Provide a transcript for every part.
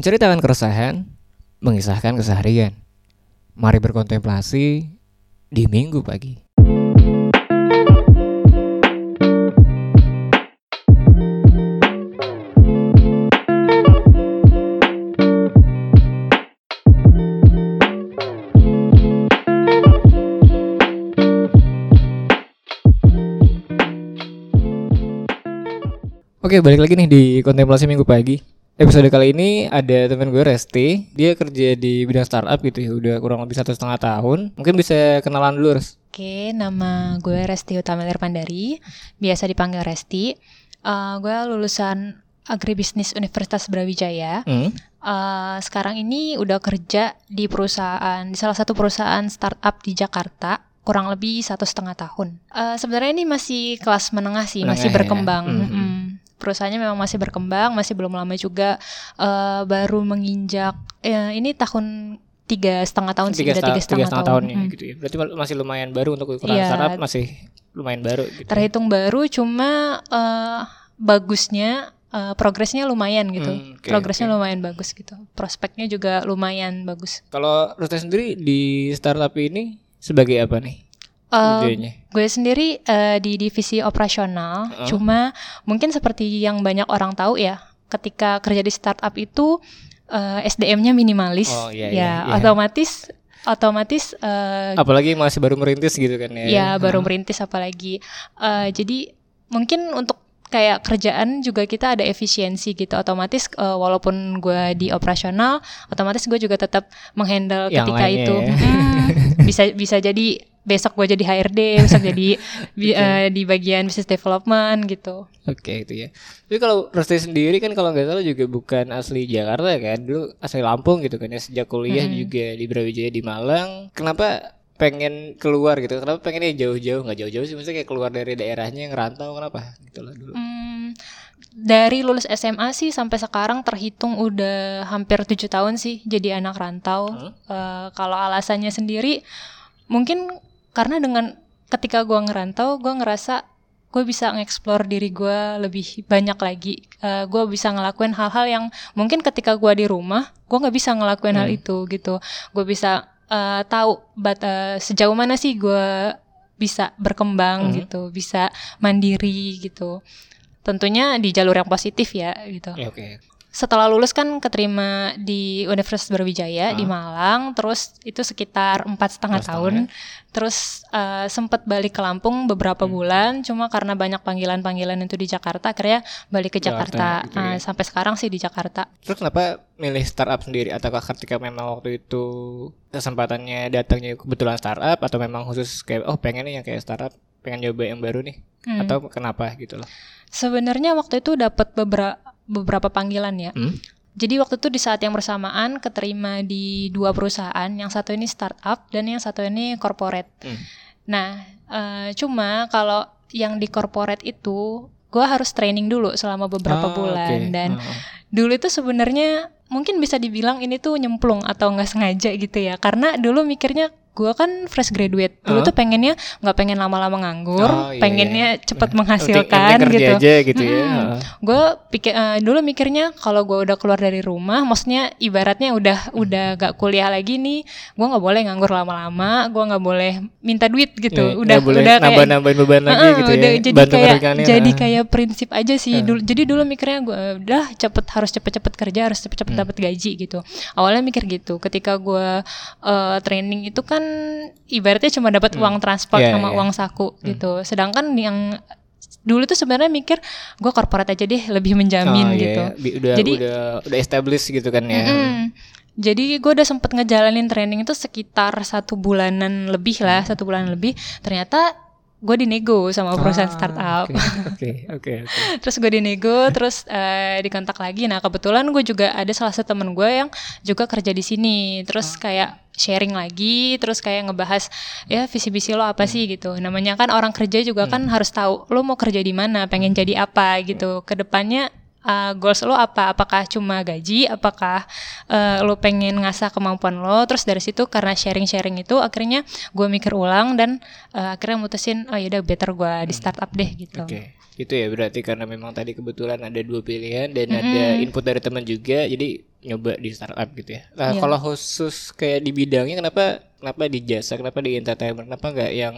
Menceritakan keresahan, mengisahkan keseharian. Mari berkontemplasi di Minggu pagi. Oke, balik lagi nih di kontemplasi Minggu pagi. Episode kali ini ada teman gue Resti. Dia kerja di bidang startup gitu ya, udah kurang lebih satu setengah tahun. Mungkin bisa kenalan dulu, Res. Oke, nama gue Resti Utama Pandari, biasa dipanggil Resti. Uh, gue lulusan agribisnis Universitas Brawijaya. Hmm. Uh, sekarang ini udah kerja di perusahaan, di salah satu perusahaan startup di Jakarta kurang lebih satu setengah tahun. Uh, Sebenarnya ini masih kelas menengah sih, menengah masih ya. berkembang. Ya. Hmm. Hmm perusahaannya memang masih berkembang, masih belum lama juga uh, baru menginjak uh, ini tahun tiga setengah tahun sih, tiga, tiga setengah, tahun, tahun ya, hmm. gitu ya. Berarti masih lumayan baru untuk ukuran yeah. startup masih lumayan baru. Gitu. Ya. Terhitung baru, cuma uh, bagusnya uh, progresnya lumayan gitu. Hmm, okay, progresnya okay. lumayan bagus gitu. Prospeknya juga lumayan bagus. Kalau Rute sendiri di startup ini sebagai apa nih? Uh, gue sendiri uh, di divisi operasional, uh. cuma mungkin seperti yang banyak orang tahu ya, ketika kerja di startup itu uh, SDM-nya minimalis, oh, iya, ya iya, iya. otomatis otomatis uh, apalagi masih baru merintis gitu kan ya. Ya, baru merintis apalagi. Uh, jadi mungkin untuk kayak kerjaan juga kita ada efisiensi gitu otomatis uh, walaupun gue di operasional otomatis gue juga tetap menghandle ketika itu ya. hmm, bisa bisa jadi besok gue jadi HRD, besok jadi okay. uh, eh, di bagian business development gitu. Oke okay, itu ya. Tapi kalau Resti sendiri kan kalau nggak salah juga bukan asli Jakarta kan, dulu asli Lampung gitu kan ya sejak kuliah hmm. juga di Brawijaya di Malang. Kenapa pengen keluar gitu? Kenapa pengennya jauh-jauh? Nggak jauh-jauh sih, maksudnya kayak keluar dari daerahnya ngerantau kenapa? Gitu lah dulu. Hmm, dari lulus SMA sih sampai sekarang terhitung udah hampir tujuh tahun sih jadi anak rantau. Hmm? Uh, kalau alasannya sendiri mungkin karena dengan ketika gue ngerantau gue ngerasa gue bisa ngeksplor diri gue lebih banyak lagi. Uh, eh, gue bisa ngelakuin hal-hal yang mungkin ketika gue di rumah gue nggak bisa ngelakuin hmm. hal itu gitu. Gue bisa uh, tahu but, uh, sejauh mana sih gue bisa berkembang hmm. gitu. Bisa mandiri gitu. Tentunya di jalur yang positif ya gitu. Ya, okay setelah lulus kan keterima di Universitas Brawijaya uh. di Malang, terus itu sekitar empat setengah tahun, ya? terus uh, sempat balik ke Lampung beberapa hmm. bulan, cuma karena banyak panggilan-panggilan itu di Jakarta, akhirnya balik ke Jakarta. Jakarta gitu ya. uh, sampai sekarang sih di Jakarta. Terus kenapa milih startup sendiri? Ataukah ketika memang waktu itu kesempatannya datangnya kebetulan startup, atau memang khusus kayak oh pengen nih yang kayak startup, pengen coba yang baru nih, hmm. atau kenapa gitu loh? Sebenarnya waktu itu dapat beberapa beberapa panggilan ya. Hmm? Jadi waktu itu di saat yang bersamaan keterima di dua perusahaan, yang satu ini startup dan yang satu ini corporate. Hmm. Nah, uh, cuma kalau yang di corporate itu, gue harus training dulu selama beberapa oh, bulan okay. dan oh. dulu itu sebenarnya mungkin bisa dibilang ini tuh nyemplung atau nggak sengaja gitu ya, karena dulu mikirnya gue kan fresh graduate. Dulu uh. tuh pengennya nggak pengen lama-lama nganggur oh, iya, pengennya iya. cepet menghasilkan gitu. aja gitu ya. Uh. gue pikir uh, dulu mikirnya kalau gue udah keluar dari rumah maksudnya ibaratnya udah udah gak kuliah lagi nih gue nggak boleh nganggur lama-lama gue nggak boleh minta duit gitu. Yeah, udah boleh udah nambah nambahin beban lagi uh, gitu udah ya jadi Bantu kayak jadi kayak prinsip aja sih uh. dulu. Jadi dulu mikirnya gue udah cepet harus cepet-cepet kerja harus cepet-cepet hmm. dapat gaji gitu. Awalnya mikir gitu. Ketika gue uh, training itu kan ibaratnya cuma dapat hmm. uang transport yeah, sama yeah. uang saku hmm. gitu. Sedangkan yang dulu tuh sebenarnya mikir gue korporat aja deh lebih menjamin oh, gitu. Yeah. Udah, jadi udah udah established gitu kan ya. Mm, jadi gue udah sempet ngejalanin training itu sekitar satu bulanan lebih lah, satu bulan lebih. Ternyata gue dinego sama perusahaan ah, startup. Oke, oke, oke. Terus gue dinego, terus uh, dikontak lagi. Nah kebetulan gue juga ada salah satu temen gue yang juga kerja di sini. Terus ah. kayak sharing lagi, terus kayak ngebahas ya visi misi lo apa hmm. sih gitu. Namanya kan orang kerja juga kan hmm. kan harus tahu lo mau kerja di mana, pengen jadi apa gitu. Ke depannya uh, goals lo apa? Apakah cuma gaji? Apakah uh, lo pengen ngasah kemampuan lo? Terus dari situ karena sharing-sharing itu akhirnya gue mikir ulang dan uh, akhirnya mutusin oh yaudah better gue di hmm. startup deh gitu. Oke. Okay. Itu ya berarti karena memang tadi kebetulan ada dua pilihan dan mm -hmm. ada input dari teman juga, jadi nyoba di startup gitu ya. Nah, Iya. kalau khusus kayak di bidangnya kenapa kenapa di jasa, kenapa di entertainment, kenapa nggak yang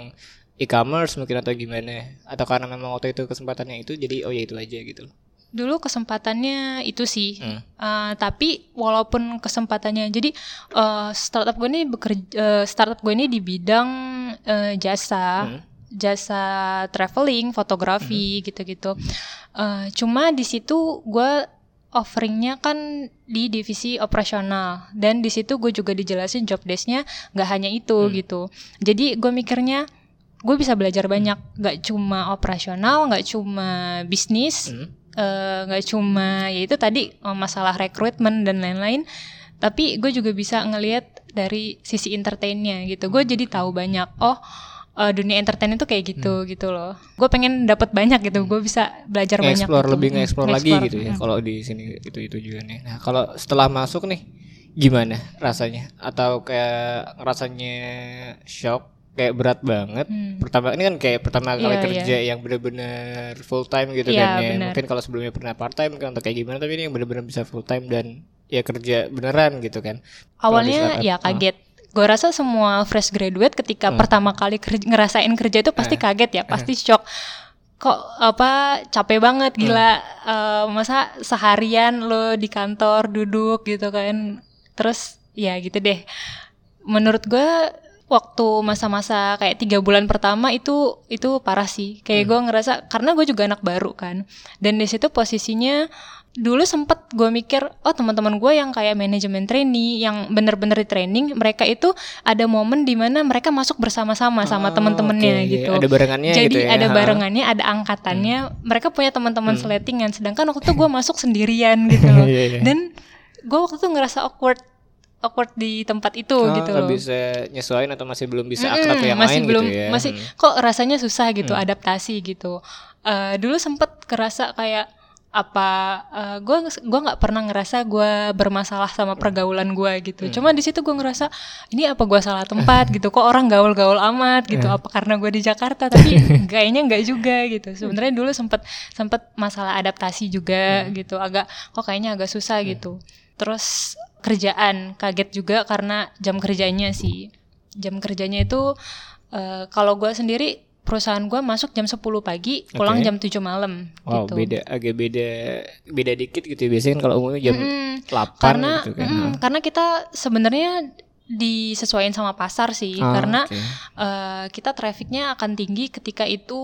e-commerce mungkin atau gimana? Atau karena memang waktu itu kesempatannya itu jadi oh ya itu aja gitu loh. Dulu kesempatannya itu sih. Hmm. Uh, tapi walaupun kesempatannya jadi uh, startup gue ini bekerja uh, startup gue ini di bidang uh, jasa. Hmm. Jasa traveling, fotografi gitu-gitu. Uh, cuma di situ gue offeringnya kan di divisi operasional dan di situ gue juga dijelasin job desk-nya nggak hanya itu gitu. Jadi gue mikirnya gue bisa belajar banyak, nggak cuma operasional, nggak cuma bisnis, Hmm. Eh, nggak cuma ya itu tadi eh, masalah rekrutmen dan lain-lain tapi gue juga bisa ngelihat dari sisi entertainnya gitu gue jadi tahu banyak oh eh, dunia entertain itu kayak gitu gitu loh gue pengen dapat banyak gitu gue bisa belajar banyak Nge-explore gitu. lebih Hmm, nge-explore lagi nge-explore. gitu ya. Hmm. Kalau di sini itu itu tujuannya. Nah, kalau setelah masuk nih gimana rasanya? Atau kayak rasanya shock kayak berat banget. Hmm. Pertama ini kan kayak pertama kali Iya, kerja yang bener-bener full time gitu Iya, kan ya. bener. Mungkin kalau sebelumnya pernah part time kan atau kayak gimana tapi ini yang bener-bener bisa full time dan ya kerja beneran gitu kan. Awalnya startup, ya kaget gue rasa semua fresh graduate ketika pertama kali kerja- ngerasain kerja itu pasti kaget ya pasti shock kok apa capek banget gila Eh, masa seharian lo di kantor duduk gitu kan terus ya gitu deh menurut gue waktu masa-masa kayak tiga bulan pertama itu itu parah sih kayak gue ngerasa karena gue juga anak baru kan dan di situ posisinya dulu sempet gue mikir oh teman-teman gue yang kayak manajemen trainee yang bener-bener di training mereka itu ada momen di mana mereka masuk bersama-sama sama Oh, temen-temennya oke. gitu Ada barengannya jadi gitu ya. ada Ha. barengannya ada angkatannya mereka punya teman-teman seletingan sedangkan waktu itu gue masuk sendirian gitu loh Iya, iya. dan gue waktu itu ngerasa awkward awkward di tempat itu Oh, gitu loh. bisa nyesuaiin atau masih belum bisa akrab ke yang masih lain belum gitu ya. masih Hmm. kok rasanya susah gitu adaptasi gitu. Eh, dulu sempet kerasa kayak apa gue gua nggak pernah ngerasa gue bermasalah sama pergaulan gue gitu. Cuma di situ gue ngerasa ini apa gue salah tempat gitu? Kok orang gaul-gaul amat gitu? Apa karena gue di Jakarta? Tapi kayaknya nggak juga gitu. Sebenarnya dulu sempet sempet masalah adaptasi juga gitu. Agak kok kayaknya agak susah gitu terus kerjaan kaget juga karena jam kerjanya sih jam kerjanya itu eh, kalau gue sendiri perusahaan gue masuk jam 10 pagi pulang Oke. jam 7 malam Wow, gitu beda agak beda beda dikit gitu ya. Biasanya kan kalau umumnya jam Mm, 8 karena gitu kan. mm, karena kita sebenarnya disesuaikan sama pasar sih Ah, karena oke. eh, kita trafficnya akan tinggi ketika itu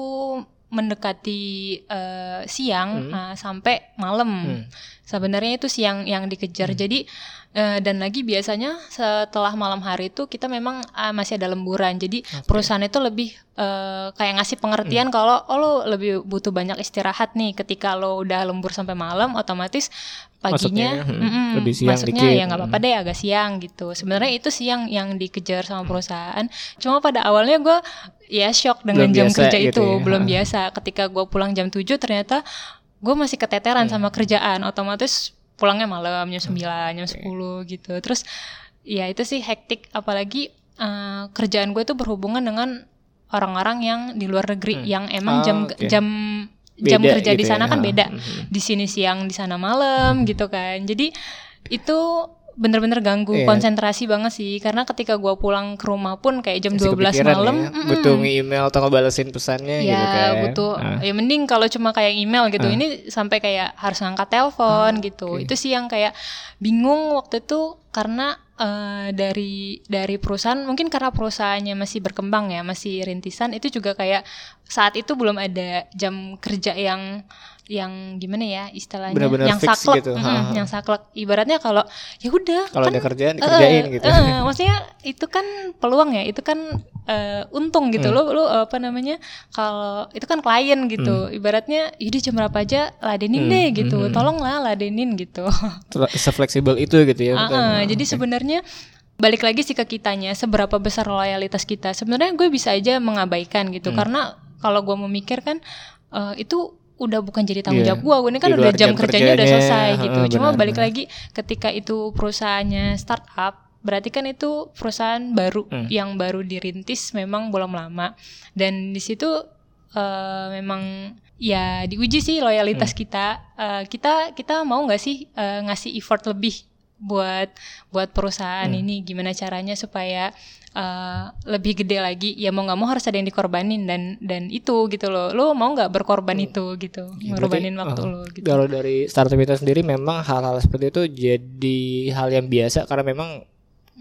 mendekati eh, siang eh, sampai malam. Hmm. sebenarnya itu siang yang dikejar. Jadi eh, dan lagi biasanya setelah malam hari itu kita memang eh, masih ada lemburan. Jadi perusahaan itu lebih eh, kayak ngasih pengertian kalau oh lo lebih butuh banyak istirahat nih. Ketika lo udah lembur sampai malam otomatis paginya Masuknya, hmm, lebih siang masuknya dikit. ya nggak apa-apa deh agak siang gitu. Sebenarnya itu siang yang dikejar sama perusahaan. Cuma pada awalnya gue ya shock dengan Belum jam biasa kerja gitu itu ya. belum biasa. Ketika gue pulang jam 7 ternyata gue masih keteteran sama kerjaan. Otomatis pulangnya malam jam 9 jam 10 gitu. Terus ya itu sih hektik. Apalagi eh, kerjaan gue itu berhubungan dengan orang-orang yang di luar negeri yang emang Ah, jam oke. jam jam Beda kerja di gitu sana ya. kan beda Mhm. di sini siang di sana malam gitu kan jadi itu bener-bener ganggu Iya. konsentrasi banget sih karena ketika gua pulang ke rumah pun kayak jam Masih 12 kepikiran malam ya, mm-mm. butuh nge-email atau ngebalesin pesannya ya gitu kan. butuh Ah. ya mending kalau cuma kayak email gitu ini sampai kayak harus ngangkat telepon gitu oke. itu sih yang kayak bingung waktu itu karena eh, dari dari perusahaan mungkin karena perusahaannya masih berkembang ya masih rintisan itu juga kayak saat itu belum ada jam kerja yang yang gimana ya istilahnya Bener-bener yang fix saklek gitu. mm, Ha, ha. yang saklek ibaratnya kalau ya udah Kalau kan ada kerjaan dikerjain Eh, gitu. eh, maksudnya itu kan peluang ya, itu kan eh, untung gitu. Lo lo apa namanya? Kalau itu kan klien gitu. Ibaratnya yaudah jam berapa aja ladenin Hmm, deh gitu. hmm, hmm. Tolonglah ladenin gitu. Sefleksibel itu gitu ya. Ah, Ah, jadi oke. sebenarnya balik lagi sih ke kitanya seberapa besar loyalitas kita. Sebenarnya gue bisa aja mengabaikan gitu Hmm. karena kalau gue memikir kan eh, itu udah bukan jadi tanggung Iya. jawab gue. Gue ini kan Di udah jam jam kerjanya udah kerjanya, selesai gitu. ah, Cuma benar, balik benar. lagi ketika itu perusahaannya startup berarti kan itu perusahaan baru Hmm. yang baru dirintis memang belum lama dan di situ eh, memang ya diuji sih loyalitas Hmm. kita Eh, kita kita mau nggak sih eh, ngasih effort lebih buat buat perusahaan Hmm. ini gimana caranya supaya uh, lebih gede lagi ya mau nggak mau harus ada yang dikorbanin dan dan itu gitu loh. Lo mau nggak berkorban itu gitu Ya, ngorbanin berarti, waktu uh, lo gitu. Kalau dari startup itu sendiri memang hal-hal seperti itu jadi hal yang biasa karena memang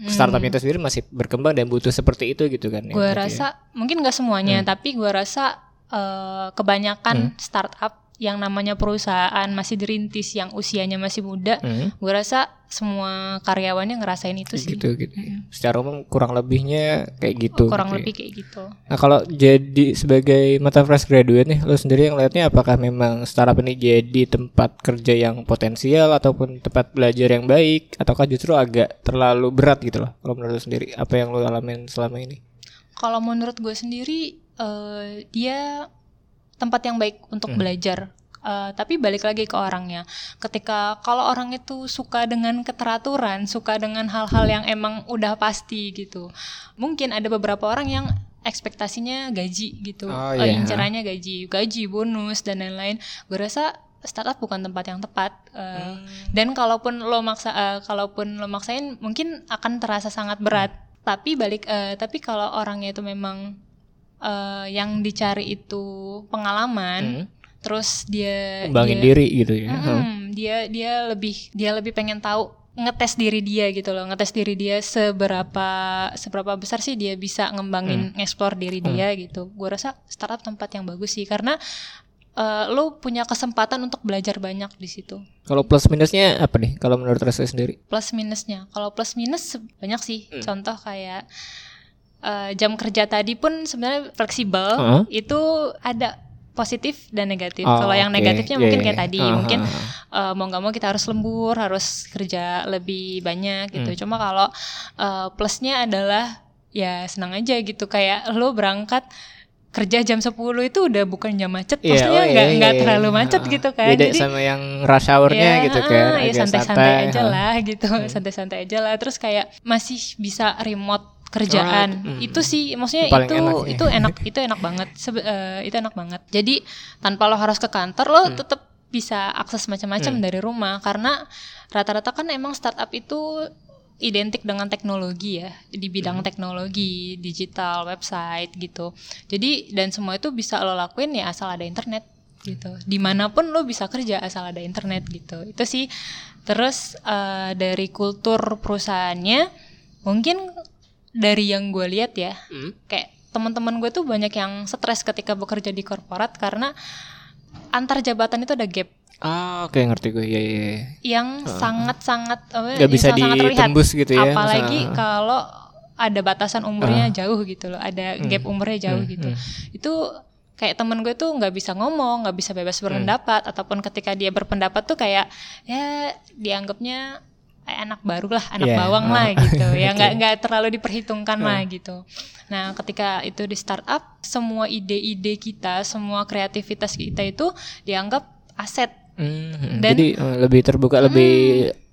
startup itu sendiri masih berkembang dan butuh seperti itu gitu kan. ya, gue berarti ya. rasa mungkin nggak semuanya tapi gue rasa uh, kebanyakan startup yang namanya perusahaan masih dirintis yang usianya masih muda Hmm. gue rasa semua karyawannya ngerasain itu sih gitu gitu. ya. Secara umum kurang lebihnya kayak gitu. kurang gitu ya. lebih kayak gitu Nah kalau jadi sebagai mata fresh graduate nih, lo sendiri yang lihatnya apakah memang startup ini jadi tempat kerja yang potensial ataupun tempat belajar yang baik, ataukah justru agak terlalu berat gitu loh? Kalau menurut lo sendiri, apa yang lo alamin selama ini? kalau menurut gue sendiri eh, dia tempat yang baik untuk belajar. Eh, tapi balik lagi ke orangnya. Ketika kalau orang itu suka dengan keteraturan suka dengan hal-hal yang emang udah pasti gitu mungkin ada beberapa orang yang ekspektasinya gaji gitu. Oh, Eh, iya. incerannya gaji gaji bonus dan lain-lain. Gue rasa startup bukan tempat yang tepat. Eh, dan kalaupun lo maksa eh, kalaupun lo maksain mungkin akan terasa sangat berat. Tapi balik eh, tapi kalau orangnya itu memang eh, yang dicari itu pengalaman Hmm. terus dia Kembangin diri gitu ya? Mm, dia dia lebih dia lebih pengen tahu ngetes diri dia gitu loh ngetes diri dia seberapa seberapa besar sih dia bisa ngembangin explore diri dia gitu gue rasa startup tempat yang bagus sih karena eh, lo punya kesempatan untuk belajar banyak di situ Kalau plus minusnya apa nih? Kalau menurut Rasa sendiri? plus minusnya kalau plus minus banyak sih Hmm. contoh kayak eh, jam kerja tadi pun sebenarnya fleksibel Heeh. itu ada positif dan negatif Oh, kalau yang oke. negatifnya Iya, mungkin iya, kayak iya. tadi mungkin ah, ah. eh, mau nggak mau kita harus lembur harus kerja lebih banyak Hmm. gitu cuma kalau eh, plusnya adalah ya senang aja gitu kayak lo berangkat kerja jam 10 itu udah bukan jam macet Iya, maksudnya oh iya, nggak iya, nggak iya. terlalu macet Ah, gitu kan Beda jadi sama yang rush hour-nya ya, gitu kan, ah, ya santai-santai aja ah. lah gitu santai-santai aja lah terus kayak masih bisa remote kerjaan. Alright, mm. itu sih maksudnya Itu paling itu enak ya. itu enak itu enak banget. Sebe- eh, itu enak banget. Jadi tanpa lo harus ke kantor lo Hmm. tetap bisa akses macam-macam dari rumah. Karena rata-rata kan emang startup itu identik dengan teknologi ya. Di Hmm. bidang teknologi digital website gitu. Jadi dan semua itu bisa lo lakuin ya asal ada internet gitu. Di mana pun lo bisa kerja asal ada internet gitu. Itu sih. Terus eh, dari kultur perusahaannya mungkin dari yang gue lihat ya Hmm. kayak teman-teman gue tuh banyak yang stres ketika bekerja di korporat karena antar jabatan itu ada gap Ah, oke ngerti gue. Iya, iya. iya. yang sangat-sangat apa, Nggak yang bisa ditembus gitu ya, apalagi kalau ada batasan umurnya jauh gitu loh ada gap umurnya jauh Hmm, gitu hmm. itu kayak temen gue tuh nggak bisa ngomong nggak bisa bebas berpendapat ataupun ketika dia berpendapat tuh kayak ya dianggapnya anak baru lah anak Yeah, bawang ah. lah gitu. Ya nggak nggak terlalu diperhitungkan lah gitu. Nah ketika itu di startup semua ide-ide kita semua kreativitas kita itu dianggap aset. Hmm, Dan- jadi eh, lebih terbuka, lebih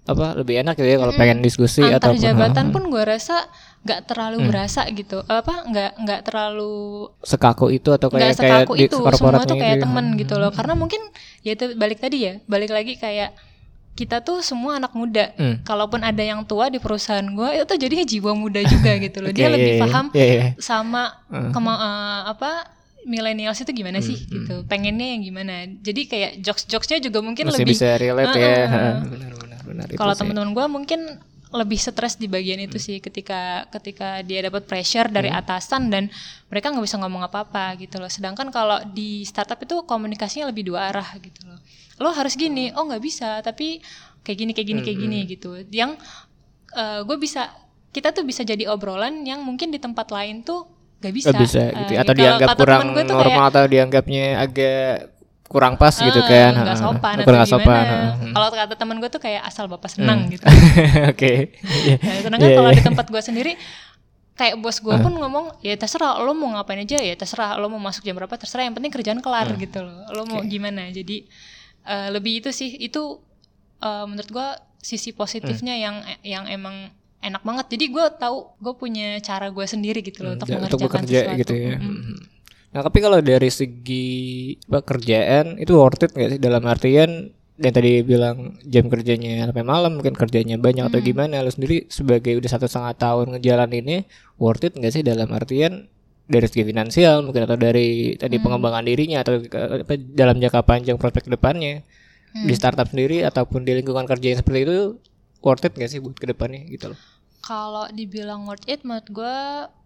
apa? Lebih enak gitu ya kalau pengen diskusi antar ataupun jabatan eh, pun gue rasa nggak terlalu Hmm. berasa gitu. Apa nggak nggak terlalu sekaku itu atau kayak kayak sekaku di itu. semua tuh kayak gitu. temen gitu loh. Karena mungkin ya itu balik tadi ya balik lagi kayak kita tuh semua anak muda Hmm. kalaupun ada yang tua di perusahaan gue itu tuh jadinya jiwa muda juga gitu loh Oke, dia lebih iya, iya. paham Iya, iya. sama Hmm. kema- eh, apa millennials itu gimana sih gitu pengennya yang gimana jadi kayak jokes jokesnya juga mungkin Masih lebih bisa relate ya. Benar, benar, benar. itu kalau teman-teman gue mungkin lebih stres di bagian itu sih ketika ketika dia dapat pressure dari Hmm. atasan dan mereka nggak bisa ngomong apa-apa gitu loh sedangkan kalau di startup itu komunikasinya lebih dua arah gitu loh lo harus gini oh nggak bisa tapi kayak gini kayak gini kayak gini Hmm. gitu yang gue bisa kita tuh bisa jadi obrolan yang mungkin di tempat lain tuh gak bisa Nggak bisa Eh, gitu ya. gitu. atau Kalau dianggap kurang tuh kayak, normal atau dianggapnya agak kurang pas gitu "Ah, kan. nggak sopan Kurang atau sopan. heeh. kalau kata temen gue tuh kayak asal bapak senang gitu Oke. Iya. Nah, sedangkan Iya, kalau iya. di tempat gue sendiri kayak bos gue pun ngomong ya terserah lo mau ngapain aja ya terserah lo mau masuk jam berapa terserah yang penting kerjaan kelar gitu loh lo mau gimana jadi eh, lebih itu sih itu eh, menurut gue sisi positifnya yang yang emang enak banget jadi gue tahu gue punya cara gue sendiri gitu loh untuk Ja- mengerjakan bekerja sesuatu gitu ya. Mm. Mhm. Nah, tapi kalau dari segi pekerjaan itu worth it nggak sih dalam artian dan tadi bilang jam kerjanya sampai malam mungkin kerjanya banyak atau Hmm. gimana lu sendiri sebagai udah satu setengah tahun ngejalan ini worth it nggak sih dalam artian dari segi finansial mungkin atau dari tadi Hmm. pengembangan dirinya atau apa, dalam jangka panjang prospek depannya Hmm. di startup sendiri ataupun di lingkungan kerja yang seperti itu worth it nggak sih buat ke depannya gitu loh Kalau dibilang worth it, menurut gue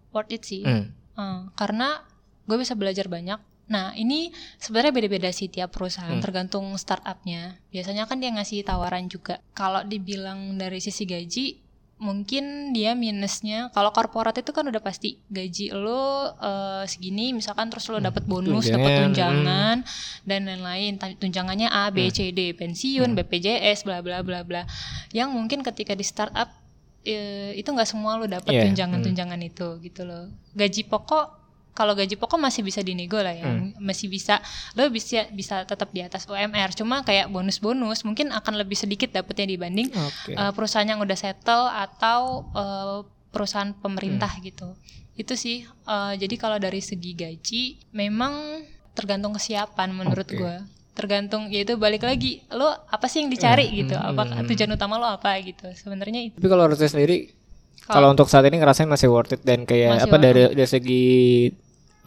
worth it sih. Hmm. Eh, karena gue bisa belajar banyak. Nah ini sebenarnya beda-beda sih tiap perusahaan, Hmm. tergantung startupnya. Biasanya kan dia ngasih tawaran juga. Kalau dibilang dari sisi gaji, mungkin dia minusnya. Kalau korporat itu kan udah pasti gaji lo eh, segini, misalkan terus lo dapat bonus, dapat Tunjangan, tunjangan dan lain-lain. Tunjangannya A, B, Hmm. C, D, pensiun, Hmm. BPJS, bla bla bla bla. Yang mungkin ketika di startup eh, itu nggak semua lo dapat Iya, tunjangan-tunjangan itu gitu loh. Gaji pokok kalau gaji pokok masih bisa dinego lah ya, Hmm. masih bisa lo bisa bisa tetap di atas UMR. Cuma kayak bonus-bonus mungkin akan lebih sedikit dapetnya dibanding oke eh, perusahaan yang udah settle atau eh, perusahaan pemerintah Hmm. gitu. Itu sih. eh, jadi kalau dari segi gaji memang tergantung kesiapan menurut Oke. gua. Tergantung yaitu balik lagi lo apa sih yang dicari Hmm, gitu. Apa hmm. tujuan utama lo apa gitu. Sebenarnya itu. tapi kalau harus sendiri Kalau- untuk saat ini ngerasain masih worth it dan kayak Masih apa dari dari segi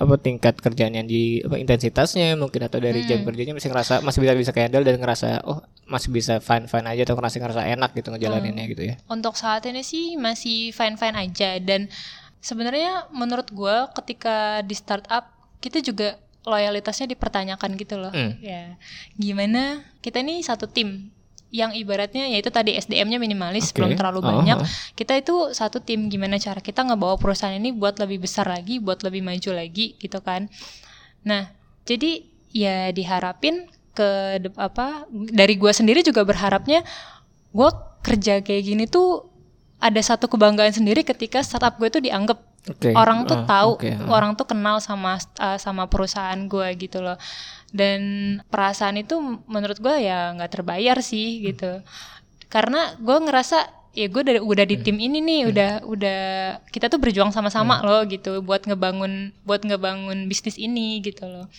apa tingkat kerjaan yang di apa intensitasnya mungkin atau dari jam Hmm. kerjanya masih ngerasa masih bisa bisa handle dan ngerasa oh masih bisa fine fine aja atau ngerasa ngerasa enak gitu ngejalaninnya Hmm. gitu ya untuk saat ini sih masih fine fine aja dan sebenarnya menurut gua ketika di startup kita juga loyalitasnya dipertanyakan gitu loh Hmm. ya gimana kita ini satu tim yang ibaratnya yaitu tadi SDM-nya minimalis Oke. belum terlalu Oh, banyak oh. kita itu satu tim gimana cara kita ngebawa perusahaan ini buat lebih besar lagi buat lebih maju lagi gitu kan nah jadi ya diharapin ke apa dari gua sendiri juga berharapnya gua kerja kayak gini tuh ada satu kebanggaan sendiri ketika startup gue tuh dianggap Oke. orang tuh Ah, tahu oke, ah. orang tuh kenal sama uh, sama perusahaan gue gitu loh. Dan perasaan itu menurut gue ya nggak terbayar sih gitu. Karena gue ngerasa ya gue udah udah di tim ini nih udah udah kita tuh berjuang sama-sama loh gitu buat ngebangun buat ngebangun bisnis ini gitu loh.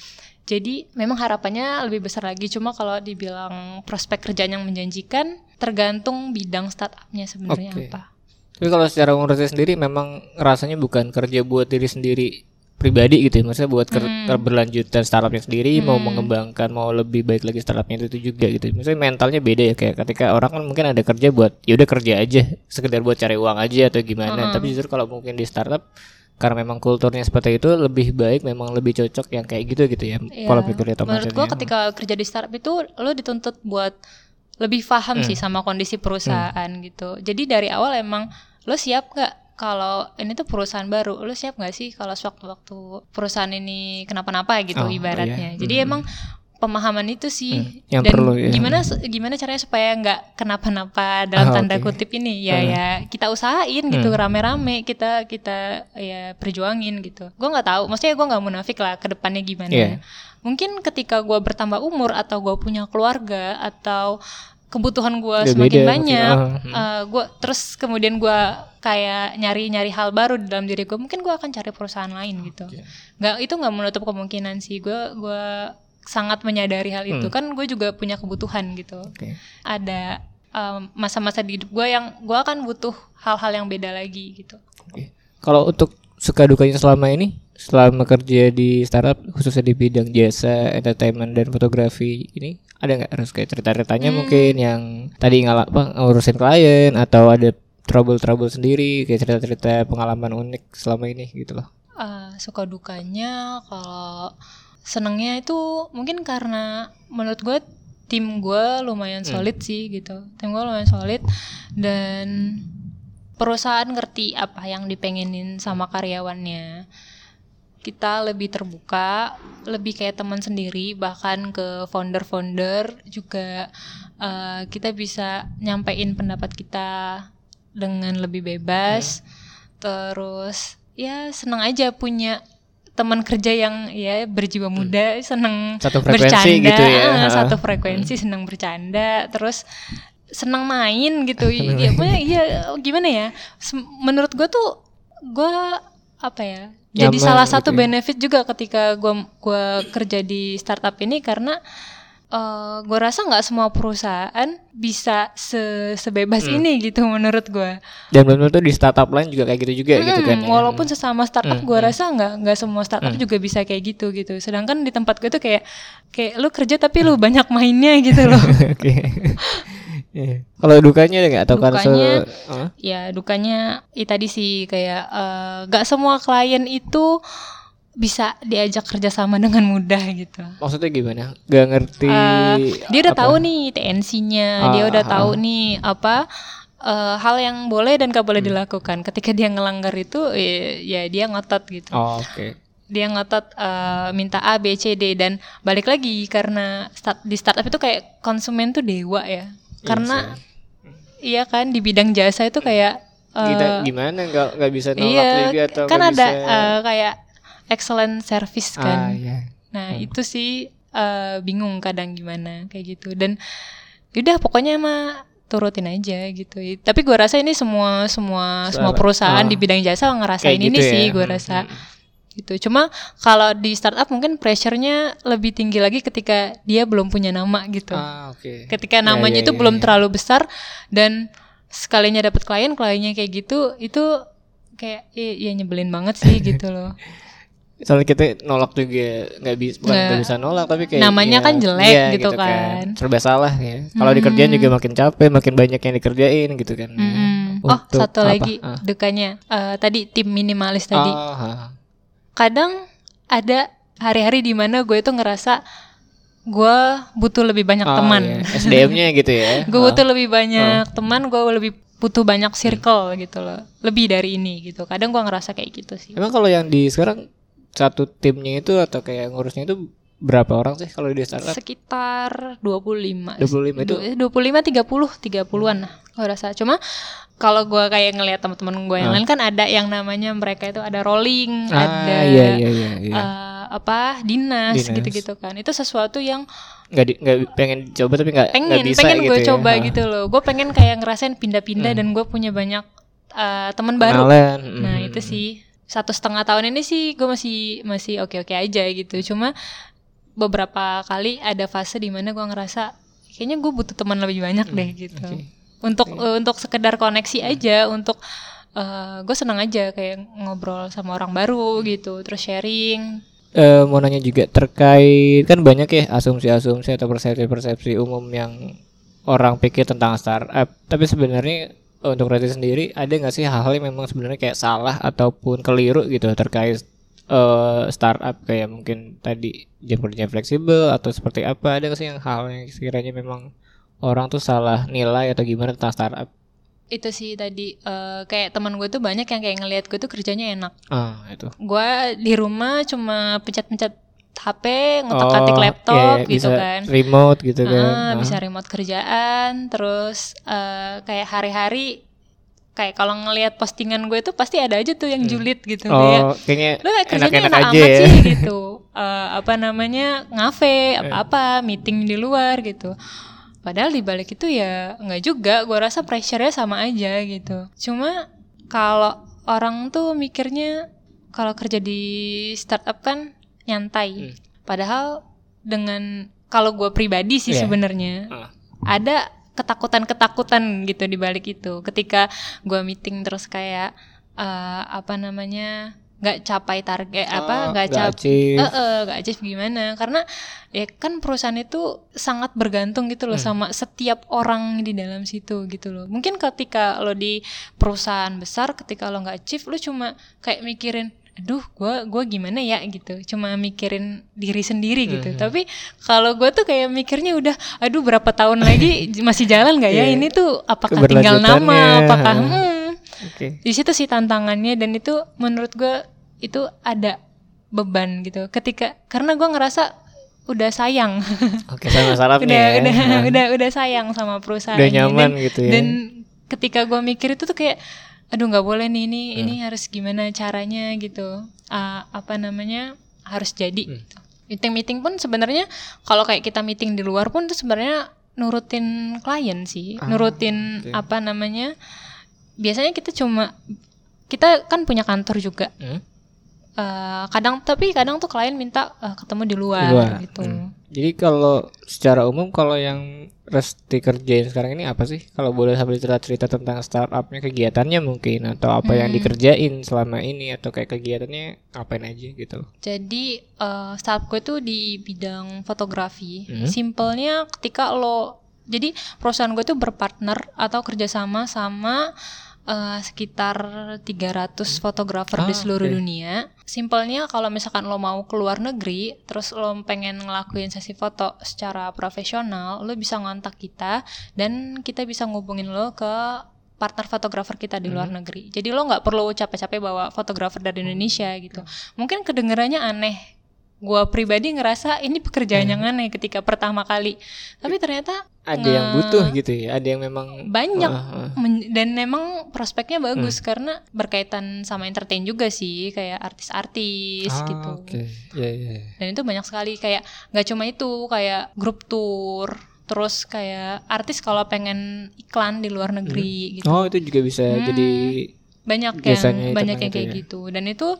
Jadi memang harapannya lebih besar lagi. Cuma kalau dibilang prospek kerjaan yang menjanjikan tergantung bidang startupnya sebenarnya Oke. apa Tapi kalau secara ngurusnya sendiri memang rasanya bukan kerja buat diri sendiri pribadi gitu ya maksudnya buat Hmm. keberlanjutan startupnya sendiri mau Hmm. mengembangkan mau lebih baik lagi startupnya itu juga gitu maksudnya mentalnya beda ya kayak ketika orang kan mungkin ada kerja buat ya udah kerja aja sekedar buat cari uang aja atau gimana Hmm. tapi justru kalau mungkin di startup karena memang kulturnya seperti itu lebih baik memang lebih cocok yang kayak gitu gitu ya Iya. kalau pikir menurut gua ketika kerja di startup itu lo dituntut buat lebih paham Hmm. sih sama kondisi perusahaan gitu jadi dari awal emang lo siap nggak kalau ini tuh perusahaan baru lo siap nggak sih kalau sewaktu-waktu perusahaan ini kenapa-napa gitu Oh, ibaratnya iya. jadi Hmm. emang pemahaman itu sih Hmm, yang dan perlu, ya. gimana gimana caranya supaya nggak kenapa-napa dalam Ah, tanda oke. kutip ini ya Hmm. ya kita usahain gitu Hmm. rame-rame kita kita ya perjuangin gitu gue nggak tahu maksudnya gue nggak munafik lah ke depannya gimana Iya. mungkin ketika gue bertambah umur atau gue punya keluarga atau kebutuhan gue semakin beda banyak mungkin. Ah, hmm. gue terus kemudian gue kayak nyari-nyari hal baru di dalam diri gue mungkin gue akan cari perusahaan lain gitu nggak itu nggak menutup kemungkinan sih gue gue sangat menyadari hal itu Hmm. kan gue juga punya kebutuhan gitu Oke. ada um, masa-masa di hidup gue yang gue akan butuh hal-hal yang beda lagi gitu Oke. Kalau untuk suka dukanya selama ini, selama kerja di startup khususnya di bidang jasa, entertainment dan fotografi ini ada nggak harus kayak cerita-ceritanya Hmm. mungkin yang tadi ngalak apa ngurusin klien atau ada trouble-trouble sendiri kayak cerita-cerita pengalaman unik selama ini gitu loh. Uh, suka dukanya kalau senengnya itu mungkin karena menurut gue tim gue lumayan Hmm. solid sih gitu tim gue lumayan solid dan perusahaan ngerti apa yang dipengenin sama karyawannya kita lebih terbuka lebih kayak teman sendiri bahkan ke founder-founder juga uh, kita bisa nyampein pendapat kita dengan lebih bebas. Terus ya seneng aja punya teman kerja yang ya berjiwa muda seneng Satu frekuensi bercanda. gitu ya. ah, satu frekuensi seneng bercanda terus seneng main gitu. Ya, iya gimana ya? Menurut gue tuh gue apa ya jadi Nyaman salah satu gitu ya. benefit juga ketika gue gua kerja di startup ini karena uh, gue rasa nggak semua perusahaan bisa se sebebas hmm. ini gitu menurut gue. Dan menurut tuh di startup lain juga kayak gitu juga hmm, gitu kan. Ya? Walaupun sesama startup hmm. gue hmm. rasa nggak nggak semua startup hmm. juga bisa kayak gitu gitu. Sedangkan di tempat gue tuh kayak kayak lu kerja tapi lu banyak mainnya gitu loh. Yeah. Kalau dukanya nggak atau dukanya, huh? ya dukanya ya tadi sih kayak uh, semua klien itu bisa diajak kerjasama dengan mudah gitu. Maksudnya gimana? Gak ngerti. Uh, dia udah apa? tahu nih TNC-nya, ah, dia udah ah, tahu ah. nih apa uh, hal yang boleh dan gak boleh hmm. dilakukan. Ketika dia ngelanggar itu, ya, ya dia ngotot gitu. Oh, Oke. Okay. Dia ngotot uh, minta A, B, C, D dan balik lagi karena start, di startup itu kayak konsumen tuh dewa ya. Iya karena iya kan di bidang jasa itu kayak uh, gimana nggak nggak bisa nolak iya, juga atau kan ada bisa... uh, kayak excellent service kan. Ah, iya. Nah, hmm. itu sih uh, bingung kadang gimana kayak gitu. Dan udah pokoknya mah turutin aja gitu. Tapi gue rasa ini semua semua Salah. semua perusahaan oh. di bidang jasa ngerasain gitu ini ya? sih gue rasa. Hmm. Gitu. Cuma kalau di startup mungkin pressure-nya lebih tinggi lagi ketika dia belum punya nama gitu. Ah, okay. Ketika ya, namanya ya, ya, itu ya, belum ya. terlalu besar dan sekalinya dapat klien, kliennya kayak gitu, itu kayak ya, ya nyebelin banget sih gitu loh. soalnya kita nolak juga nggak bisa bukan nggak bisa nolak tapi kayak namanya ya, kan jelek iya, gitu, gitu kan. kan serba salah ya kalau hmm. dikerjain juga makin capek makin banyak yang dikerjain gitu kan hmm. oh satu apa? lagi ah. dukanya uh, tadi tim minimalis tadi oh, ha. Kadang ada hari-hari di mana gue itu ngerasa gue butuh lebih banyak oh, teman iya. SDM-nya gitu ya gue oh. butuh lebih banyak oh. teman gue lebih butuh banyak circle gitu loh lebih dari ini gitu kadang gue ngerasa kayak gitu sih emang kalau yang di sekarang satu timnya itu atau kayak ngurusnya itu berapa orang sih kalau di startup? Sekitar 25. 25 itu 25 30 30-an gue rasa. Cuma kalau gue kayak ngelihat teman-teman gue yang ah. lain kan ada yang namanya mereka itu ada rolling, ah, ada iya, iya, iya, iya. Uh, apa dinas, dinas. gitu-gitu kan. Itu sesuatu yang nggak di, nggak pengen coba tapi nggak pengen bisa pengen gitu gue ya. coba gitu loh. Gue pengen kayak ngerasain pindah-pindah hmm. dan gue punya banyak uh, teman baru. Nah hmm. itu sih satu setengah tahun ini sih gue masih masih oke oke aja gitu cuma beberapa kali ada fase di mana gue ngerasa kayaknya gue butuh teman lebih banyak deh hmm, gitu okay. Untuk. Uh, untuk sekedar koneksi hmm. aja untuk uh, eh, gue senang aja kayak ngobrol sama orang baru gitu terus sharing uh, mau nanya juga terkait kan banyak ya asumsi-asumsi atau persepsi-persepsi umum yang orang pikir tentang startup tapi sebenarnya untuk Rati sendiri ada nggak sih hal-hal yang memang sebenarnya kayak salah ataupun keliru gitu terkait uh, startup kayak mungkin tadi jam kerja fleksibel atau seperti apa ada nggak sih yang hal yang sekiranya memang orang tuh salah nilai atau gimana tentang startup? Itu sih tadi uh, kayak teman gue tuh banyak yang kayak ngelihat gue tuh kerjanya enak. Ah itu. Gue di rumah cuma pencet-pencet HP ngotak-atik oh, laptop yeah, gitu kan. remote gitu kan. Uh, bisa remote kerjaan terus uh, kayak hari-hari kayak kalau ngelihat postingan gue tuh pasti ada aja tuh yang hmm. julid gitu. Oh, kayak kayaknya lu kerjanya enak, -enak aja ya. sih? Gitu. Uh, apa namanya ngafe apa apa meeting di luar gitu padahal di balik itu ya nggak juga gue rasa pressure-nya sama aja gitu cuma kalau orang tuh mikirnya kalau kerja di startup kan nyantai. Hmm. Padahal dengan kalau gue pribadi sih yeah. sebenarnya uh. ada ketakutan-ketakutan gitu di balik itu. Ketika gue meeting terus kayak uh, apa namanya nggak capai target oh, apa nggak capai uh, nggak achieve gimana. Karena ya kan perusahaan itu sangat bergantung gitu loh hmm. sama setiap orang di dalam situ gitu loh. Mungkin ketika lo di perusahaan besar ketika lo nggak achieve lo cuma kayak mikirin aduh gue gue gimana ya? gitu. Cuma mikirin diri sendiri gitu. Hmm. tapi kalau gue tuh kayak mikirnya udah aduh berapa tahun lagi masih jalan nggak ya? Yeah. ini tuh apakah tinggal nama? Apakah hmm, okay. di situ sih tantangannya dan itu menurut gue itu ada beban gitu ketika karena gue ngerasa udah sayang oke okay, sama udah ya. udah udah udah sayang sama perusahaan udah nyaman dan, gitu ya dan ketika gue mikir itu tuh kayak aduh nggak boleh nih ini hmm. ini harus gimana caranya gitu uh, apa namanya harus jadi hmm. gitu. meeting meeting pun sebenarnya kalau kayak kita meeting di luar pun tuh sebenarnya nurutin klien sih ah, nurutin okay. apa namanya biasanya kita cuma kita kan punya kantor juga hmm? Uh, kadang tapi kadang tuh klien minta uh, ketemu di luar, di luar. gitu hmm. Jadi kalau secara umum kalau yang Resti kerjain sekarang ini apa sih? Kalau boleh sambil cerita-cerita tentang startupnya, kegiatannya mungkin atau apa yang Hmm. dikerjain selama ini atau kayak kegiatannya ngapain aja gitu. Jadi eh startup gue tuh di bidang fotografi. Hmm. Simpelnya ketika lo jadi perusahaan gue tuh berpartner atau kerjasama sama eh, sekitar 300 fotografer di Ah, seluruh oke. dunia. Simpelnya kalau misalkan lo mau keluar negeri, terus lo pengen ngelakuin sesi foto secara profesional, lo bisa ngontak kita dan kita bisa ngubungin lo ke partner fotografer kita di luar Hmm. negeri. Jadi lo nggak perlu capek-capek bawa fotografer dari Indonesia gitu. Mungkin kedengarannya aneh. Gua pribadi ngerasa ini pekerjaan yang aneh ketika pertama kali. Tapi ternyata Ada yang Nge- butuh gitu ya, ada yang memang banyak ah. Men- dan memang prospeknya bagus Hmm. karena berkaitan sama entertain juga sih kayak artis-artis Ah, gitu Oke, ya ya. dan itu banyak sekali kayak nggak cuma itu kayak grup tour terus kayak artis kalau pengen iklan di luar negeri gitu Oh itu juga bisa Hmm. jadi banyak yang banyak yang kayak ya. gitu dan itu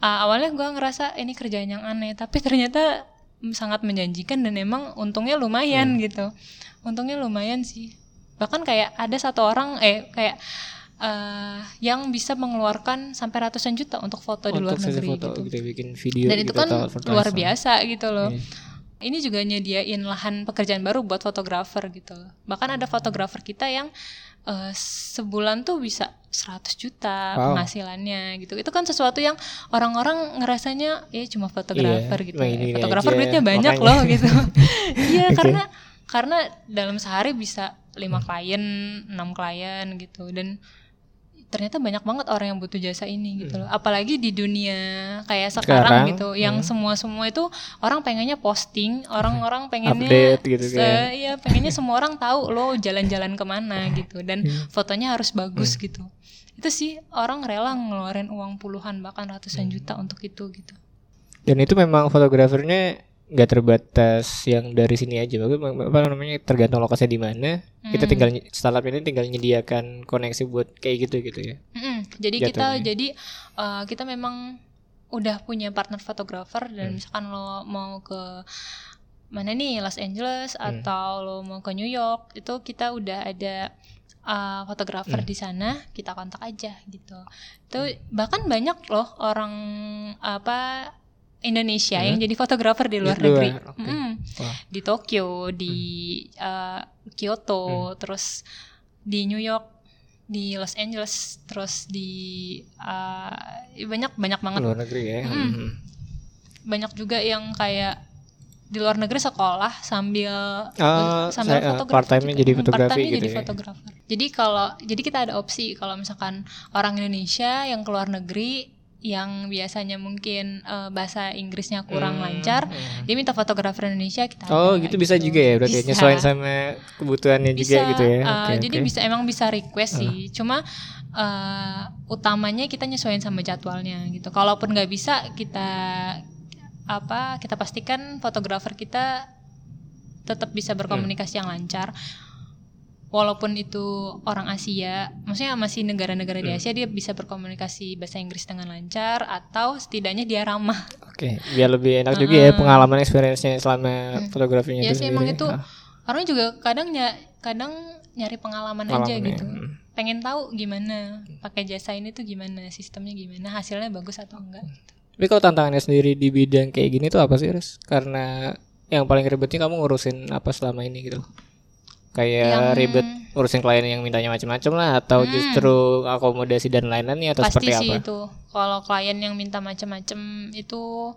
uh, awalnya gua ngerasa ini kerjaan yang aneh tapi ternyata sangat menjanjikan dan emang untungnya lumayan Hmm. gitu. Untungnya lumayan sih. Bahkan kayak ada satu orang eh kayak uh, yang bisa mengeluarkan sampai ratusan juta untuk foto di luar untuk negeri foto gitu. gitu bikin video dan itu gitu kan luar biasa gitu loh. Iya. ini juga nyediain lahan pekerjaan baru buat fotografer gitu bahkan ada fotografer kita yang eh, sebulan tuh bisa 100 juta Wow. penghasilannya gitu itu kan sesuatu yang orang-orang ngerasanya ya cuma fotografer Iya, gitu ya. fotografer aja, duitnya banyak makanya. loh gitu iya Oke. karena karena dalam sehari bisa lima klien enam klien gitu dan ternyata banyak banget orang yang butuh jasa ini gitu loh apalagi di dunia kayak sekarang, Sekarang, gitu yang hmm. semua semua itu orang pengennya posting orang-orang pengennya Update gitu se- kan. iya pengennya semua orang tahu lo jalan-jalan ke mana gitu dan Iya. fotonya harus bagus Hmm. gitu itu sih orang rela ngeluarin uang puluhan bahkan Hmm. ratusan juta untuk itu gitu Dan itu memang fotografernya nggak terbatas yang dari sini aja, apa namanya tergantung lokasinya di mana. Kita Hmm. tinggal startup ini tinggal menyediakan koneksi buat kayak gitu gitu ya. Mm-mm. Jadi kita Jatuhnya. jadi uh, kita memang udah punya partner fotografer dan Hmm. misalkan lo mau ke mana nih Los Angeles Hmm. atau lo mau ke New York itu kita udah ada uh, fotografer Hmm. di sana kita kontak aja gitu. Itu bahkan banyak loh orang apa Indonesia yang Hmm. jadi fotografer di luar Di luar, negeri. Mm-mm. Wah. Di Tokyo, di uh, Kyoto, terus di New York, di Los Angeles, terus di uh, banyak banyak banget Luar negeri ya. Mm. Mhm. banyak juga yang kayak di luar negeri sekolah sambil Oh, sambil saya, uh, jadi Hmm, fotografi part-time-nya gitu jadi ya. fotografer. Jadi kalau jadi kita ada opsi kalau misalkan orang Indonesia yang keluar negeri yang biasanya mungkin eh, bahasa Inggrisnya kurang Hmm, lancar, hmm. dia minta fotografer Indonesia kita Oh ada, gitu bisa juga ya berarti Bisa. nyesuaiin sama kebutuhannya juga bisa gitu ya. eh, Oke, jadi. Ah. bisa emang bisa request sih cuma eh, utamanya kita nyesuaiin sama jadwalnya gitu kalaupun nggak bisa kita apa kita pastikan fotografer kita tetap bisa berkomunikasi yang lancar walaupun itu orang Asia maksudnya masih negara-negara di Hmm. Asia dia bisa berkomunikasi bahasa Inggris dengan lancar atau setidaknya dia ramah Oke, biar lebih enak juga ya pengalaman experience-nya selama Hmm. fotografinya ya itu sih emang itu Ah, orang juga kadang ny- kadang nyari pengalaman, aja pengalamannya. gitu Hmm. pengen tahu gimana pakai jasa ini tuh gimana sistemnya gimana hasilnya bagus atau enggak Tapi kalau tantangannya sendiri di bidang kayak gini tuh apa sih, Res? Karena yang paling ribetnya kamu ngurusin apa selama ini gitu. Kayak Yang- ribet ngurusin klien yang mintanya macam-macam lah atau Hmm. justru akomodasi dan lain-lainnya atau pasti seperti sih apa? itu kalau klien yang minta macam-macam itu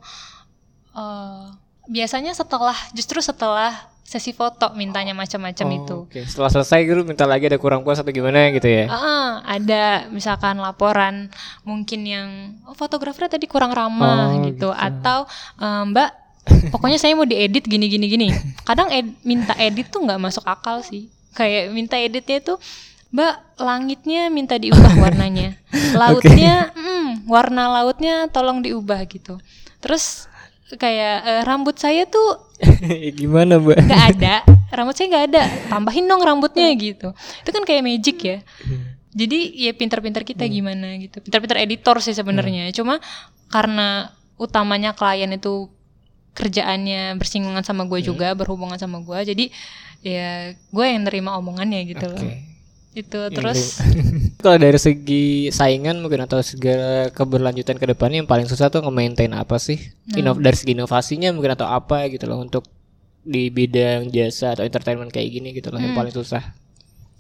eh, biasanya setelah justru setelah sesi foto mintanya macam-macam Oh, itu Oke, setelah selesai gitu minta lagi ada kurang puas atau gimana gitu ya. Ah, ada misalkan laporan mungkin yang oh, fotografernya tadi kurang ramah Oh, gitu. gitu. atau eh, Mbak pokoknya saya mau diedit gini gini gini. Kadang ed- minta edit tuh nggak masuk akal sih. Kayak minta editnya tuh Mbak langitnya minta diubah warnanya, lautnya mm, warna lautnya tolong diubah gitu. Terus kayak eh, rambut saya tuh gimana, Mbak? nggak ada. Rambut saya nggak ada. Tambahin dong rambutnya gitu. Itu kan kayak magic ya. Jadi ya pinter-pinter kita gimana gitu. Pinter-pinter editor sih sebenarnya. Cuma karena utamanya klien itu kerjaannya bersinggungan sama gue juga berhubungan sama gue jadi ya gue yang nerima omongannya gitu loh Oke. itu terus Kalau dari segi saingan mungkin atau segala keberlanjutan ke depannya yang paling susah tuh nge-maintain apa sih? Nah. Inov dari segi inovasinya mungkin atau apa gitu loh untuk di bidang jasa atau entertainment kayak gini gitu loh yang Hmm. paling susah.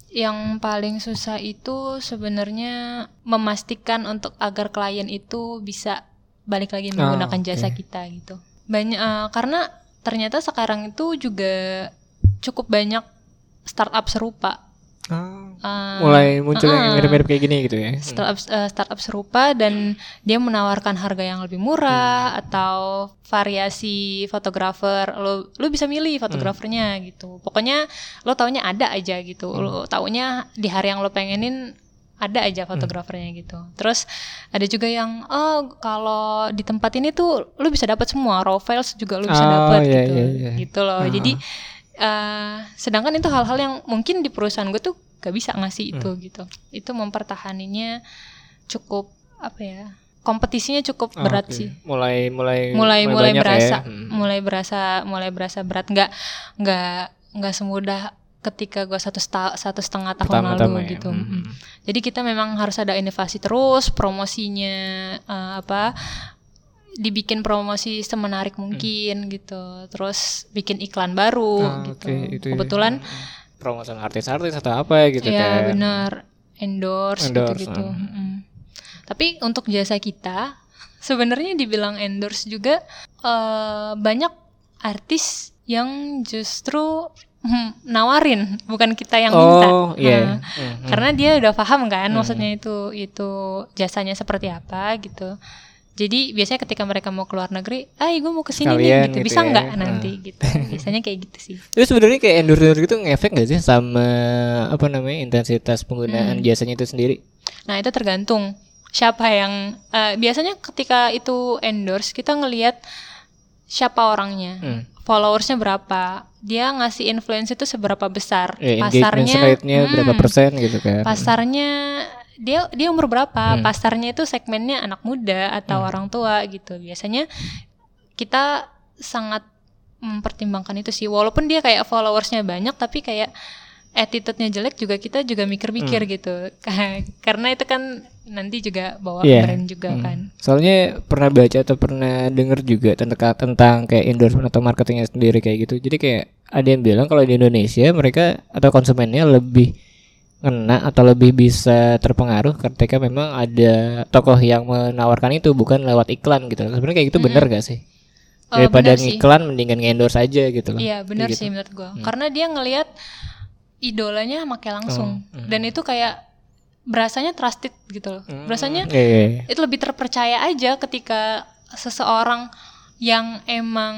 yang paling susah itu sebenarnya memastikan untuk agar klien itu bisa balik lagi menggunakan oke. jasa kita gitu. Banyak eh, karena ternyata sekarang itu juga cukup banyak startup serupa. Eh, Mulai muncul yang ah. mirip-mirip kayak gini gitu ya. startup eh, startup serupa dan dia menawarkan harga yang lebih murah atau variasi fotografer lo lo bisa milih fotografernya gitu pokoknya lo taunya ada aja gitu lo taunya di hari yang lo pengenin ada aja fotografernya gitu. Terus ada juga yang oh kalau di tempat ini tuh lo bisa dapat semua raw files juga lo bisa Oh, dapat iya, gitu. iya, iya. gitu loh. Jadi eh, sedangkan itu hal-hal yang mungkin di perusahaan gue tuh gak bisa ngasih itu gitu. Itu mempertahaninya cukup apa ya kompetisinya cukup Oh, berat oke. sih. Mulai mulai mulai mulai ya. berasa Hmm. mulai berasa mulai berasa berat. Nggak nggak nggak semudah ketika gue satu satu setengah tahun Pertama-tama lalu ya. gitu Hmm. Mm. jadi kita memang harus ada inovasi terus promosinya eh, apa dibikin promosi semenarik mungkin gitu terus bikin iklan baru Ah, gitu oke, itu ya. kebetulan promosi artis-artis atau apa gitu ya kan. benar endorse, Endorse, gitu-gitu. ah. Mm-mm. Tapi untuk jasa kita sebenarnya dibilang endorse juga eh, banyak artis yang justru hmm, nawarin bukan kita yang minta. Oh, iya. Nah, Hmm, hmm. Karena dia udah paham kan maksudnya itu itu jasanya seperti apa gitu. Jadi biasanya ketika mereka mau keluar negeri, ah gue mau ke sini Sekalian nih gitu, gitu bisa ya. nggak Ah. nanti gitu. Biasanya kayak gitu sih. Itu sebenarnya kayak endorse endorse gitu ngefek gak sih sama apa namanya intensitas Hmm. penggunaan jasanya itu sendiri? Nah itu tergantung siapa yang eh, biasanya ketika itu endorse kita ngelihat siapa orangnya, Hmm. followersnya berapa, dia ngasih influence itu seberapa besar, engagement pasarnya, rate-nya berapa hmm, persen gitu kan? pasarnya dia dia umur berapa, Hmm. pasarnya itu segmennya anak muda atau orang tua gitu. Biasanya kita sangat mempertimbangkan itu sih, walaupun dia kayak followersnya banyak tapi kayak attitude-nya jelek juga kita juga mikir-mikir gitu karena itu kan nanti juga bawa Iya. brand juga Hmm. kan Soalnya pernah baca atau pernah denger juga tentang tentang kayak endorsement atau marketingnya sendiri kayak gitu. Jadi kayak ada yang bilang kalau di Indonesia mereka atau konsumennya lebih kena atau lebih bisa terpengaruh ketika memang ada tokoh yang menawarkan itu bukan lewat iklan gitu. Sebenarnya kayak gitu bener gak sih? Oh, Daripada bener sih. ngiklan mendingan nge-endorse aja gitu loh. iya benar Kayak gitu. sih menurut gua karena dia ngelihat idolanya make langsung. Dan itu kayak berasanya trusted gitu loh. Berasanya Iya, iya, iya. itu lebih terpercaya aja ketika seseorang yang emang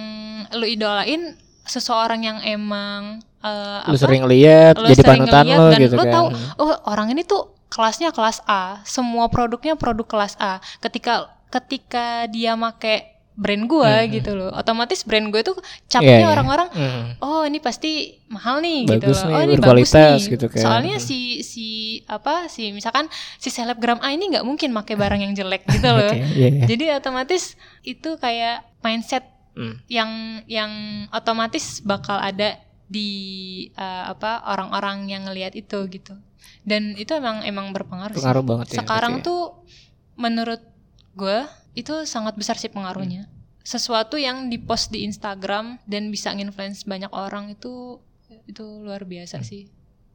lu idolain seseorang yang emang eh, Lu apa sering lihat lo jadi sering panutan ngeliat lo dan gitu lo kan. tahu oh orang ini tuh kelasnya kelas A semua produknya produk kelas A. Ketika ketika dia make brand gua gitu loh otomatis brand gue tuh capnya iya. orang-orang Hmm. oh ini pasti mahal nih Bagus gitu nih, loh oh ini bagus nih gitu kan. soalnya si si apa si misalkan si selebgram A ini nggak mungkin pakai barang yang jelek gitu loh Oke, iya, iya. jadi otomatis itu kayak mindset Hmm. yang yang otomatis bakal ada di eh, apa orang-orang yang ngelihat itu gitu dan itu emang emang berpengaruh sih. Banget ya. sekarang ya. tuh menurut gue itu sangat besar sih pengaruhnya Hmm. sesuatu yang dipost di Instagram dan bisa nginfluence banyak orang itu itu luar biasa Hmm. sih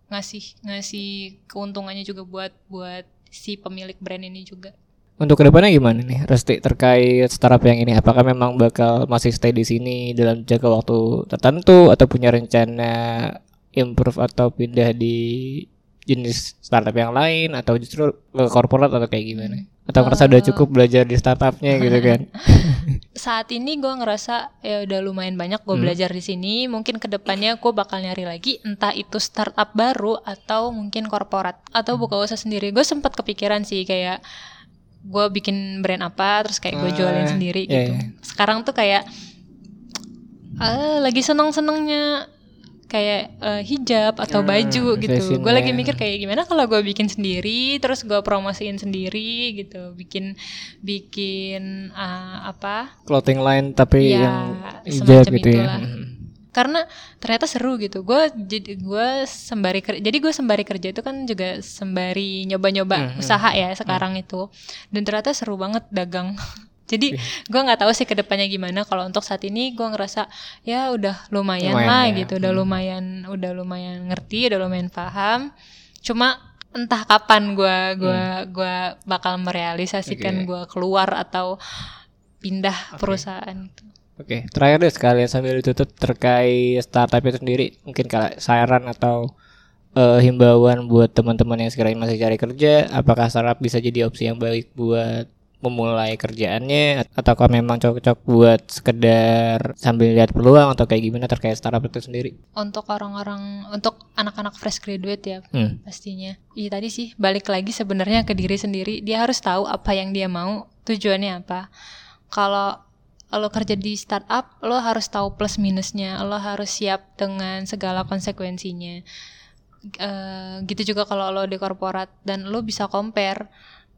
ngasih ngasih keuntungannya juga buat buat si pemilik brand ini juga Untuk ke depannya gimana nih Resti terkait startup yang ini? Apakah memang bakal masih stay di sini dalam jangka waktu tertentu atau punya rencana improve atau pindah di jenis startup yang lain atau justru ke corporate atau kayak gimana? Atau merasa udah cukup belajar di startupnya gitu kan? saat ini gue ngerasa ya udah lumayan banyak gue belajar di sini. Mungkin ke depannya gue bakal nyari lagi entah itu startup baru atau mungkin korporat atau buka usaha sendiri. Gue sempat kepikiran sih kayak gue bikin brand apa terus kayak gue jualin Ah, sendiri iya, gitu. iya. sekarang tuh kayak ah lagi seneng senengnya kayak eh, hijab atau Hmm, baju gitu. Gue lagi ya. mikir kayak gimana kalau gue bikin sendiri, terus gue promosiin sendiri gitu, bikin bikin eh, apa? clothing line tapi Ya, yang hijab gitu ya. itulah. Mhm. Karena ternyata seru gitu. Gue jadi gue sembari kerja, jadi gue sembari kerja itu kan juga sembari nyoba-nyoba Mhm. usaha ya sekarang itu. Dan ternyata seru banget dagang. Jadi gue nggak tahu sih ke depannya gimana. Kalau untuk saat ini gue ngerasa ya udah lumayan, Lumayan lah ya. gitu, udah lumayan, udah lumayan ngerti, udah lumayan paham. Cuma entah kapan gue gua gua bakal merealisasikan Oke. gue keluar atau pindah perusahaan. gitu. Oke, terakhir deh sekalian sambil ditutup terkait startup itu sendiri, mungkin kalau saran atau eh, himbauan buat teman-teman yang sekarang masih cari kerja, apakah startup bisa jadi opsi yang baik buat memulai kerjaannya ataukah memang cocok buat sekedar sambil lihat peluang atau kayak gimana terkait startup itu sendiri? untuk orang-orang untuk anak-anak fresh graduate ya Hmm. pastinya. Iya tadi sih balik lagi sebenarnya ke diri sendiri. Dia harus tahu apa yang dia mau tujuannya apa. Kalau lo kerja di startup lo harus tahu plus minusnya. Lo harus siap dengan segala konsekuensinya. Eh, gitu juga kalau lo di korporat dan lo bisa compare.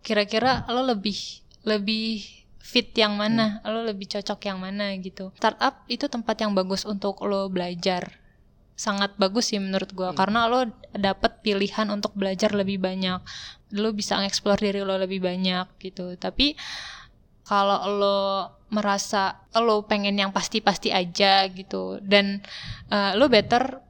Kira-kira lo lebih lebih fit yang mana lo lebih cocok yang mana gitu. Startup itu tempat yang bagus untuk lo belajar. Sangat bagus sih menurut gua karena lo dapet pilihan untuk belajar lebih banyak. Lo bisa ngeksplor diri lo lebih banyak gitu. Tapi kalau lo merasa lo pengen yang pasti-pasti aja gitu dan eh, lo better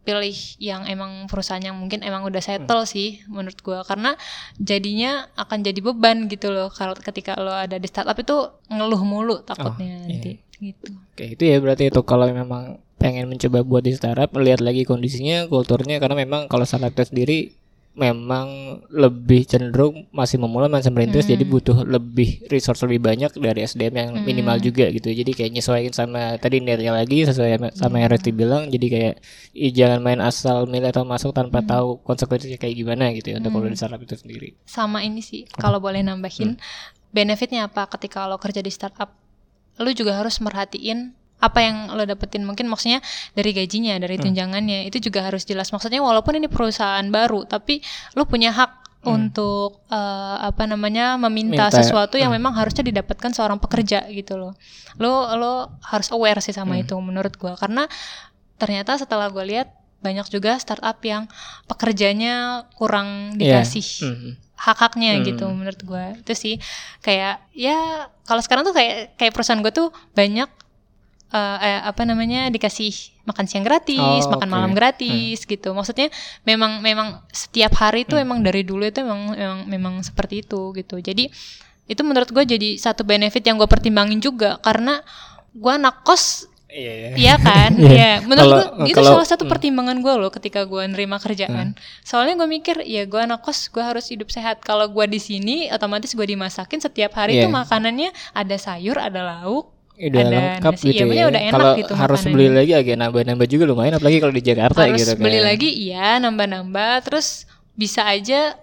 pilih yang emang perusahaan yang mungkin emang udah settle sih menurut gua. Karena jadinya akan jadi beban gitu loh kalau ketika lo ada di startup itu ngeluh mulu takutnya iya. nanti gitu. Oke, itu ya berarti itu kalau memang pengen mencoba buat di startup, lihat lagi kondisinya, kulturnya karena memang kalau startup itu sendiri memang lebih cenderung masih memulai masih merintis jadi butuh lebih resource lebih banyak dari SDM yang minimal juga gitu. Jadi kayak nyesuaiin sama tadi niatnya lagi sesuai sama- sama yang Resti bilang jadi kayak ih, jangan main asal milih atau masuk tanpa tahu konsekuensinya kayak gimana gitu ya untuk kalau di startup itu sendiri. sama ini sih kalau boleh nambahin benefitnya apa ketika lo kerja di startup? Lo juga harus merhatiin apa yang lo dapetin? Mungkin maksudnya dari gajinya dari tunjangannya itu juga harus jelas. Maksudnya walaupun ini perusahaan baru tapi lo punya hak untuk eh, apa namanya meminta Minta, sesuatu yang memang harusnya didapatkan seorang pekerja gitu loh. Lo lo harus aware sih sama itu menurut gua. Karena ternyata setelah gue lihat banyak juga startup yang pekerjanya kurang Iya. dikasih Mhm. hak-haknya Hmm. gitu menurut gue itu sih kayak ya kalau sekarang tuh kayak kayak perusahaan gue tuh banyak eh, eh, apa namanya dikasih makan siang gratis Oh, makan oke. malam gratis gitu maksudnya memang memang setiap hari Hmm. tuh emang dari dulu itu memang memang memang seperti itu gitu jadi itu menurut gue jadi satu benefit yang gue pertimbangin juga karena gue anak kos Iya, iya. Iya kan? Iya. Iya. Menurut gue itu kalau- salah satu hmm. pertimbangan gue loh ketika gue nerima kerjaan. Soalnya gue mikir, ya gue anak kos, gue harus hidup sehat. Kalau gue di sini, otomatis gue dimasakin setiap hari Iya. itu makanannya ada sayur, ada lauk, udah ada lengkap nasi. gitu Iya, ya. udah enak Kalau gitu harus beli lagi agak nambah-nambah juga lumayan apalagi kalau di Jakarta harus gitu beli kan. lagi, iya nambah-nambah. Terus bisa aja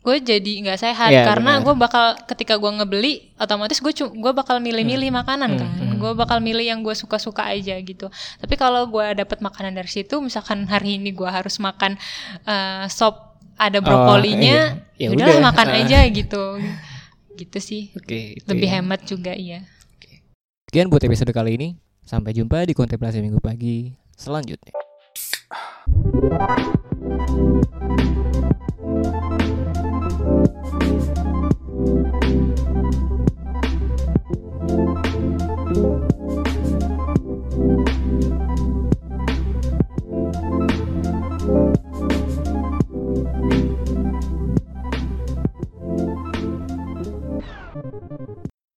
gue jadi nggak sehat Iya, karena gue bakal ketika gue ngebeli otomatis gue gue bakal milih-milih Hmm. makanan kan gue bakal milih yang gue suka-suka aja gitu tapi kalau gue dapat makanan dari situ misalkan hari ini gue harus makan eh, sop ada brokolinya iya. Ya ya udah. makan Ah. aja gitu gitu sih Oke, itu lebih ya. hemat juga iya Sekian buat episode kali ini. Sampai jumpa di kontemplasi minggu pagi selanjutnya.